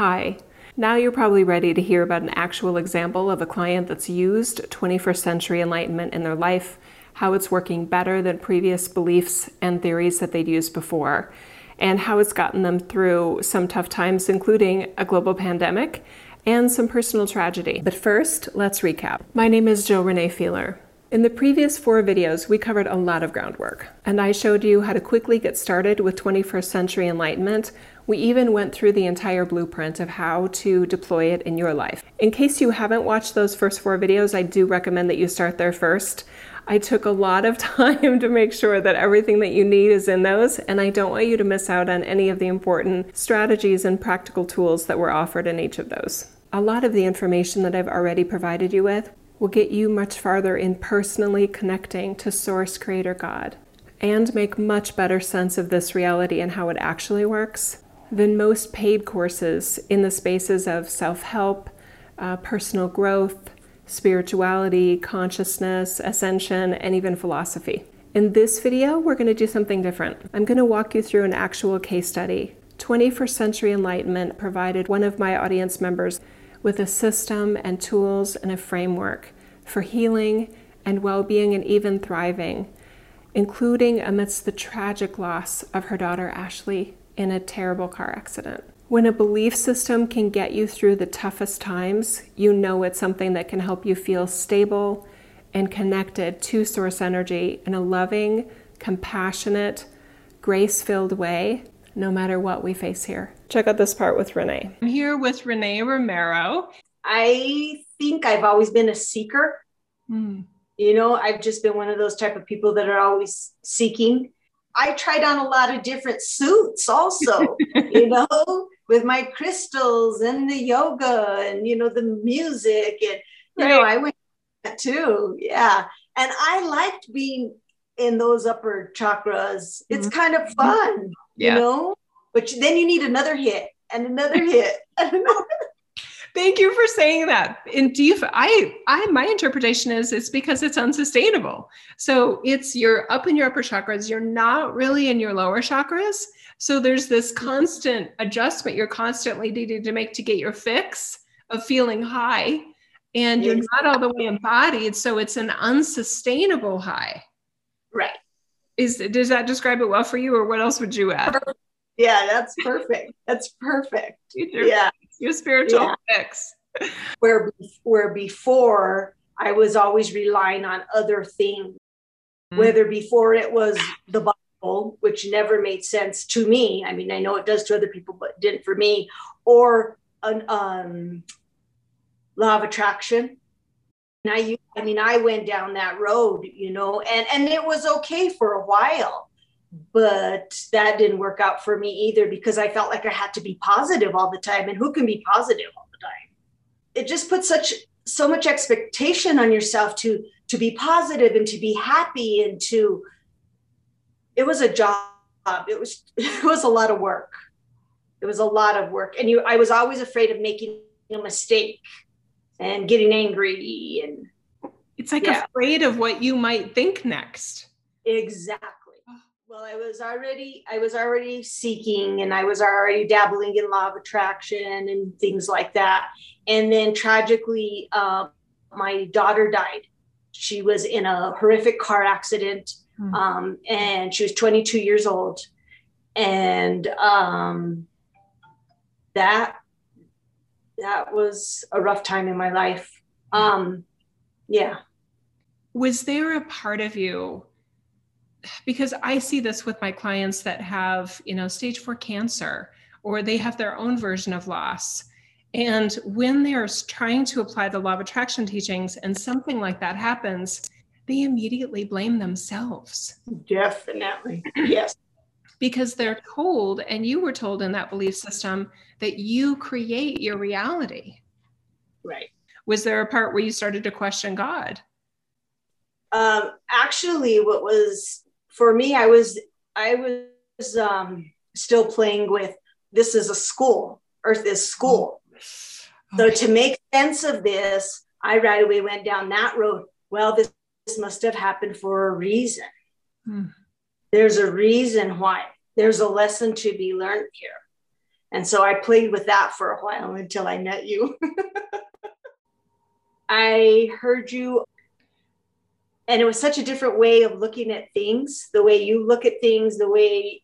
Hi. Now you're probably ready to hear about an actual example of a client that's used 21st century enlightenment in their life, how it's working better than previous beliefs and theories that they'd used before, and how it's gotten them through some tough times, including a global pandemic and some personal tragedy. But first, let's recap. My name is Jill Renee Feeler. In the previous four videos, we covered a lot of groundwork, and I showed you how to quickly get started with 21st century enlightenment. We even went through the entire blueprint of how to deploy it in your life. In case you haven't watched those first four videos, I do recommend that you start there first. I took a lot of time to make sure that everything that you need is in those, and I don't want you to miss out on any of the important strategies and practical tools that were offered in each of those. A lot of the information that I've already provided you with will get you much farther in personally connecting to Source Creator God and make much better sense of this reality and how it actually works than most paid courses in the spaces of self help, uh, personal growth, spirituality, consciousness, ascension, and even philosophy. In this video, we're going to do something different. I'm going to walk you through an actual case study. 21st Century Enlightenment provided one of my audience members with a system and tools and a framework for healing and well being and even thriving, including amidst the tragic loss of her daughter Ashley in a terrible car accident. When a belief system can get you through the toughest times, you know it's something that can help you feel stable and connected to source energy in a loving, compassionate, grace filled way no matter what we face here. Check out this part with Renee. I'm here with Renee Romero. I think I've always been a seeker. Mm. You know, I've just been one of those type of people that are always seeking. I tried on a lot of different suits also, you know, with my crystals and the yoga and, you know, the music. And, you right. know, I went too. Yeah. And I liked being in those upper chakras. It's mm-hmm. kind of fun yeah. you know but then you need another hit and another hit and another Thank you for saying that. And do you, I, I, my interpretation is it's because it's unsustainable. So it's you're up in your upper chakras, you're not really in your lower chakras. So there's this constant adjustment you're constantly needing to make to get your fix of feeling high. And you're not all the way embodied. So it's an unsustainable high. Right. Is does that describe it well for you, or what else would you add? Yeah, that's perfect. That's perfect. yeah, your spiritual yeah. fix. where where before I was always relying on other things, mm-hmm. whether before it was the Bible, which never made sense to me. I mean, I know it does to other people, but didn't for me, or an um, law of attraction and I, I mean, I went down that road, you know, and and it was okay for a while, but that didn't work out for me either because I felt like I had to be positive all the time, and who can be positive all the time? It just puts such so much expectation on yourself to to be positive and to be happy and to. It was a job. It was it was a lot of work. It was a lot of work, and you. I was always afraid of making a mistake and getting angry and it's like yeah. afraid of what you might think next exactly well i was already i was already seeking and i was already dabbling in law of attraction and things like that and then tragically uh, my daughter died she was in a horrific car accident mm-hmm. um, and she was 22 years old and um, that that was a rough time in my life. Um, yeah. Was there a part of you? Because I see this with my clients that have, you know, stage four cancer or they have their own version of loss. And when they're trying to apply the law of attraction teachings and something like that happens, they immediately blame themselves. Definitely. Yes because they're told, and you were told in that belief system, that you create your reality. Right. Was there a part where you started to question God? Um, actually, what was for me, I was I was um, still playing with this is a school, Earth is school. Okay. So to make sense of this, I right away went down that road. Well, this, this must have happened for a reason. Hmm there's a reason why there's a lesson to be learned here And so I played with that for a while until I met you. I heard you, and it was such a different way of looking at things the way you look at things, the way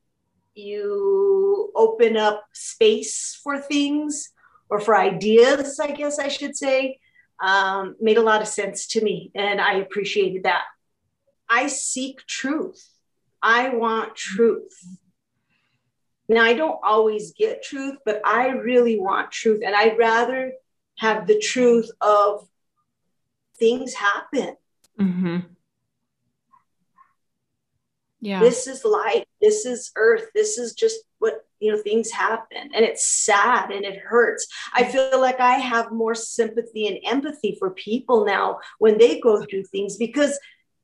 you open up space for things or for ideas, I guess I should say, um, made a lot of sense to me. And I appreciated that. I seek truth. I want truth. Now, I don't always get truth, but I really want truth. And I'd rather have the truth of things happen. Mm-hmm. Yeah. This is life. This is earth. This is just what, you know, things happen. And it's sad and it hurts. I feel like I have more sympathy and empathy for people now when they go through things because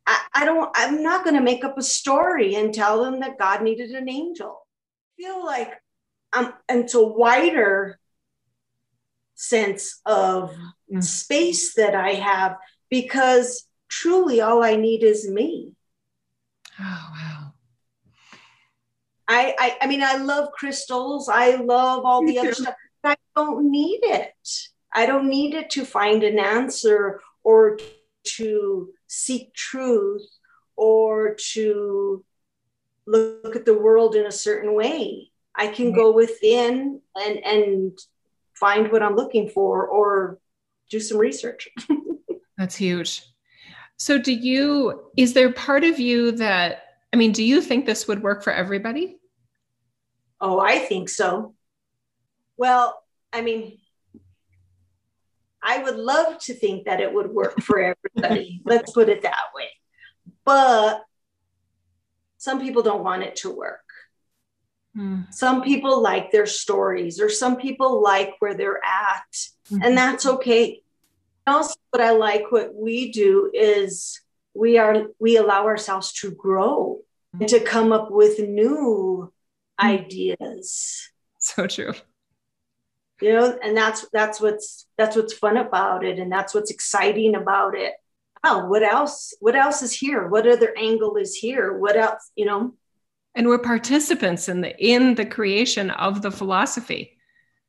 I, I don't, I'm not going to make up a story and tell them that God needed an angel. I feel like I'm, a wider sense of mm. space that I have because truly all I need is me. Oh, wow. I, I, I mean, I love crystals. I love all the other stuff. I don't need it. I don't need it to find an answer or to seek truth or to look at the world in a certain way. I can go within and and find what I'm looking for or do some research. That's huge. So do you is there part of you that I mean, do you think this would work for everybody? Oh, I think so. Well, I mean, I would love to think that it would work for everybody. Let's put it that way. But some people don't want it to work. Mm. Some people like their stories, or some people like where they're at, mm-hmm. and that's okay. Also, what I like what we do is we are we allow ourselves to grow and to come up with new mm-hmm. ideas. So true. You know and that's that's what's that's what's fun about it and that's what's exciting about it. Oh what else what else is here? What other angle is here? What else you know? And we're participants in the in the creation of the philosophy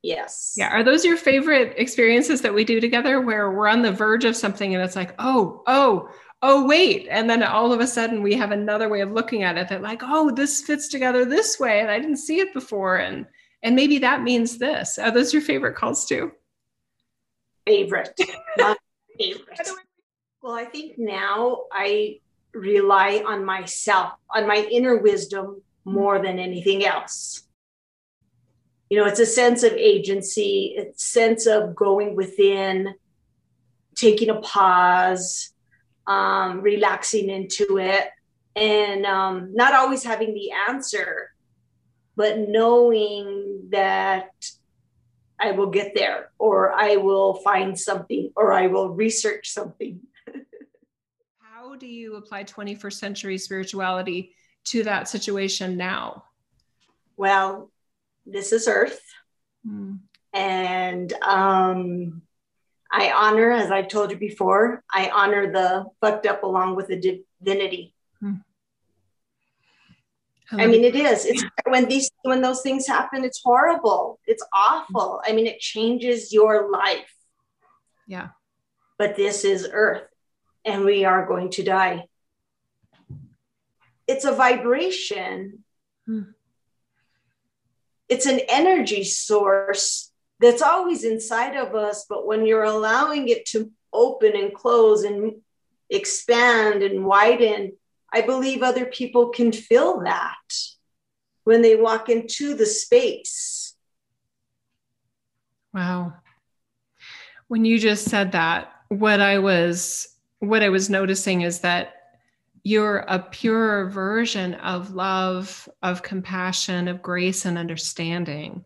yes yeah are those your favorite experiences that we do together where we're on the verge of something and it's like oh oh oh wait and then all of a sudden we have another way of looking at it that like oh this fits together this way and i didn't see it before and and maybe that means this. Are those your favorite calls too? Favorite. My favorite. Well, I think now I rely on myself, on my inner wisdom more than anything else. You know, it's a sense of agency, it's a sense of going within, taking a pause, um, relaxing into it, and um, not always having the answer, but knowing that I will get there or I will find something or I will research something. How do you apply 21st century spirituality to that situation now? Well, this is Earth. Mm. And um, I honor, as I've told you before, I honor the fucked up along with the divinity. Mm. I mean, it is. It's when these when those things happen, it's horrible. It's awful. I mean, it changes your life. Yeah. But this is Earth, and we are going to die. It's a vibration. Hmm. It's an energy source that's always inside of us, but when you're allowing it to open and close and expand and widen, I believe other people can feel that when they walk into the space. Wow. When you just said that, what I was what I was noticing is that you're a pure version of love, of compassion, of grace and understanding.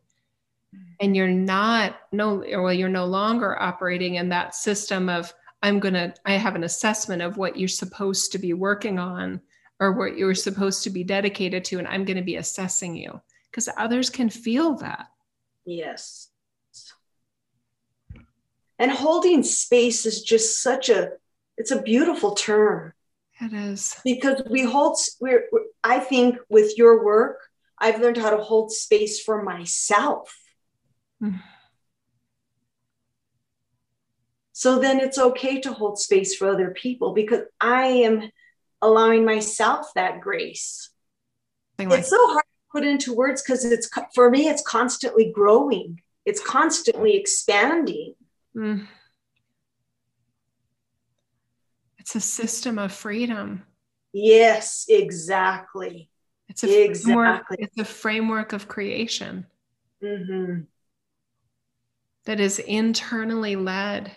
Mm-hmm. And you're not no well you're no longer operating in that system of I'm going to, I have an assessment of what you're supposed to be working on or what you're supposed to be dedicated to, and I'm going to be assessing you because others can feel that. Yes. And holding space is just such a, it's a beautiful term. It is. Because we hold, we're, I think with your work, I've learned how to hold space for myself. Mm. So then it's okay to hold space for other people because I am allowing myself that grace. Like it's so hard to put into words because it's for me, it's constantly growing, it's constantly expanding. Mm. It's a system of freedom. Yes, exactly. It's a exactly. Framework, it's a framework of creation mm-hmm. that is internally led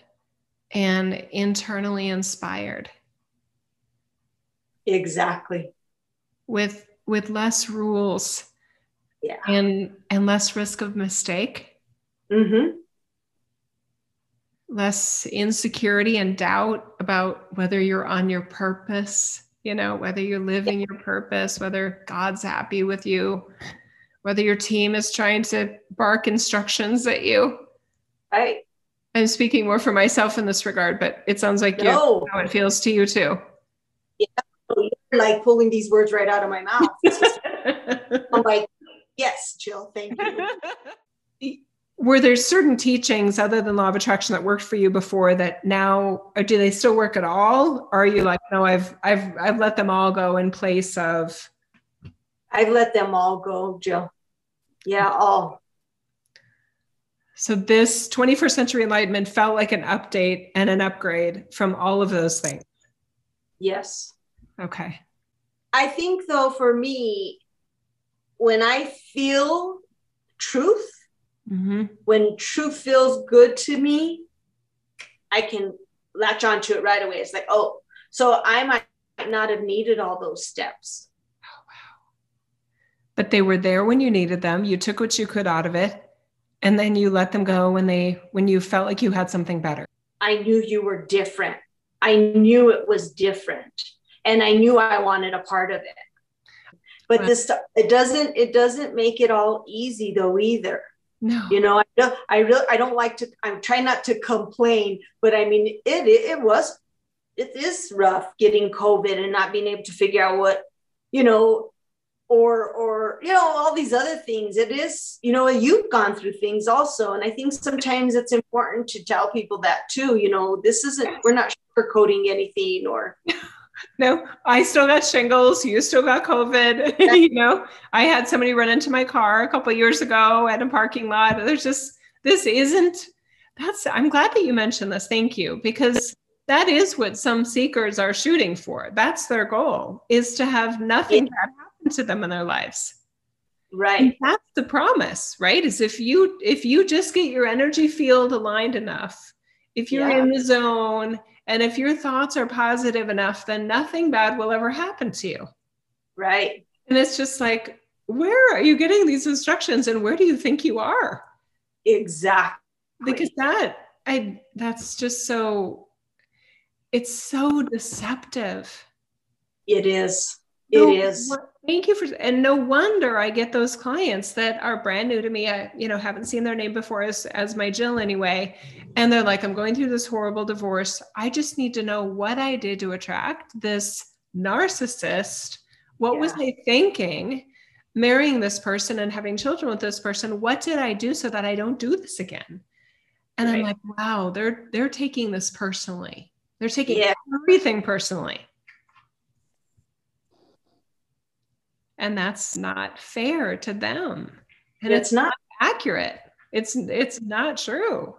and internally inspired. Exactly. With with less rules. Yeah. And and less risk of mistake. Mm-hmm. Less insecurity and doubt about whether you're on your purpose, you know, whether you're living your purpose, whether God's happy with you, whether your team is trying to bark instructions at you. Right. I'm speaking more for myself in this regard, but it sounds like no. you, how it feels to you too. Yeah, you're like pulling these words right out of my mouth. Just, I'm like, yes, Jill, thank you. Were there certain teachings other than law of attraction that worked for you before that now, do they still work at all? Or are you like, no, I've I've I've let them all go in place of? I've let them all go, Jill. Yeah, all. So this 21st century enlightenment felt like an update and an upgrade from all of those things. Yes. Okay. I think though for me when I feel truth, mm-hmm. when truth feels good to me, I can latch onto it right away. It's like, oh, so I might not have needed all those steps. Oh, wow. But they were there when you needed them. You took what you could out of it and then you let them go when they when you felt like you had something better i knew you were different i knew it was different and i knew i wanted a part of it but this it doesn't it doesn't make it all easy though either no. You know i don't i really i don't like to i'm trying not to complain but i mean it it, it was it is rough getting covid and not being able to figure out what you know or or you know all these other things. It is you know you've gone through things also and i think sometimes it's important to tell people that too you know this isn't we're not sugarcoating anything or no i still got shingles you still got covid you know? I had somebody run into my car a couple years ago at a parking lot there's just this isn't that's i'm glad that you mentioned this thank you because that is what some seekers are shooting for that's their goal is to have nothing bad happen to them in their lives. Right. and that's the promise right is if you if you just get your energy field aligned enough if you're yeah. in the zone and if your thoughts are positive enough then nothing bad will ever happen to you. Right. And it's just like where are you getting these instructions and where do you think you are? Exactly. Because that i that's just so it's so deceptive. It is. It is. Thank you for, and no wonder I get those clients that are brand new to me. I, you know, haven't seen their name before as, as my Jill anyway. And they're like, I'm going through this horrible divorce. I just need to know what I did to attract this narcissist. What yeah. was I thinking? Marrying this person and having children with this person. What did I do so that I don't do this again? And right. I'm like, wow, they're they're taking this personally. They're taking yeah. everything personally. and that's not fair to them and it's, it's not, not accurate it's it's not true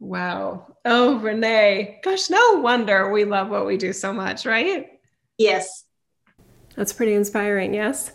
wow. Oh renee. Gosh no wonder we love what we do so much right? Yes. That's pretty inspiring yes.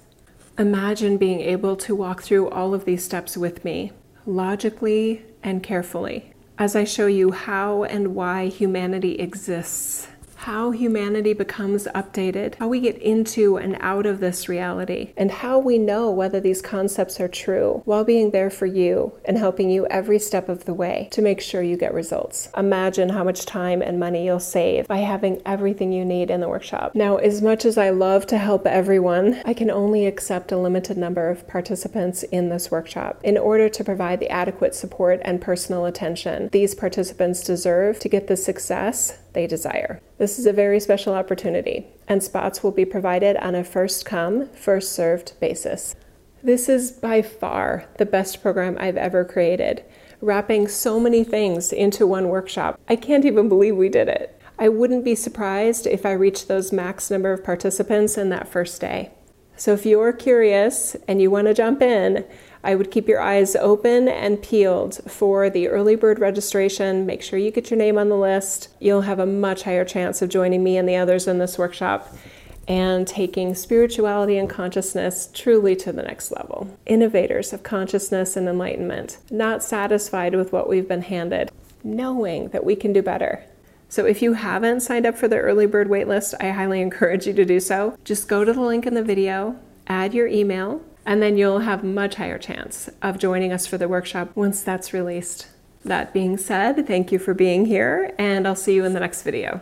Imagine being able to walk through all of these steps with me logically and carefully as i show you how and why humanity exists how humanity becomes updated, how we get into and out of this reality, and how we know whether these concepts are true while being there for you and helping you every step of the way to make sure you get results. Imagine how much time and money you'll save by having everything you need in the workshop. Now, as much as I love to help everyone, I can only accept a limited number of participants in this workshop in order to provide the adequate support and personal attention these participants deserve to get the success they desire. This is a very special opportunity, and spots will be provided on a first come, first served basis. This is by far the best program I've ever created, wrapping so many things into one workshop. I can't even believe we did it. I wouldn't be surprised if I reached those max number of participants in that first day. So if you're curious and you want to jump in, I would keep your eyes open and peeled for the early bird registration. Make sure you get your name on the list. You'll have a much higher chance of joining me and the others in this workshop and taking spirituality and consciousness truly to the next level. Innovators of consciousness and enlightenment, not satisfied with what we've been handed, knowing that we can do better. So if you haven't signed up for the early bird waitlist, I highly encourage you to do so. Just go to the link in the video, add your email, and then you'll have much higher chance of joining us for the workshop once that's released. That being said, thank you for being here, and I'll see you in the next video.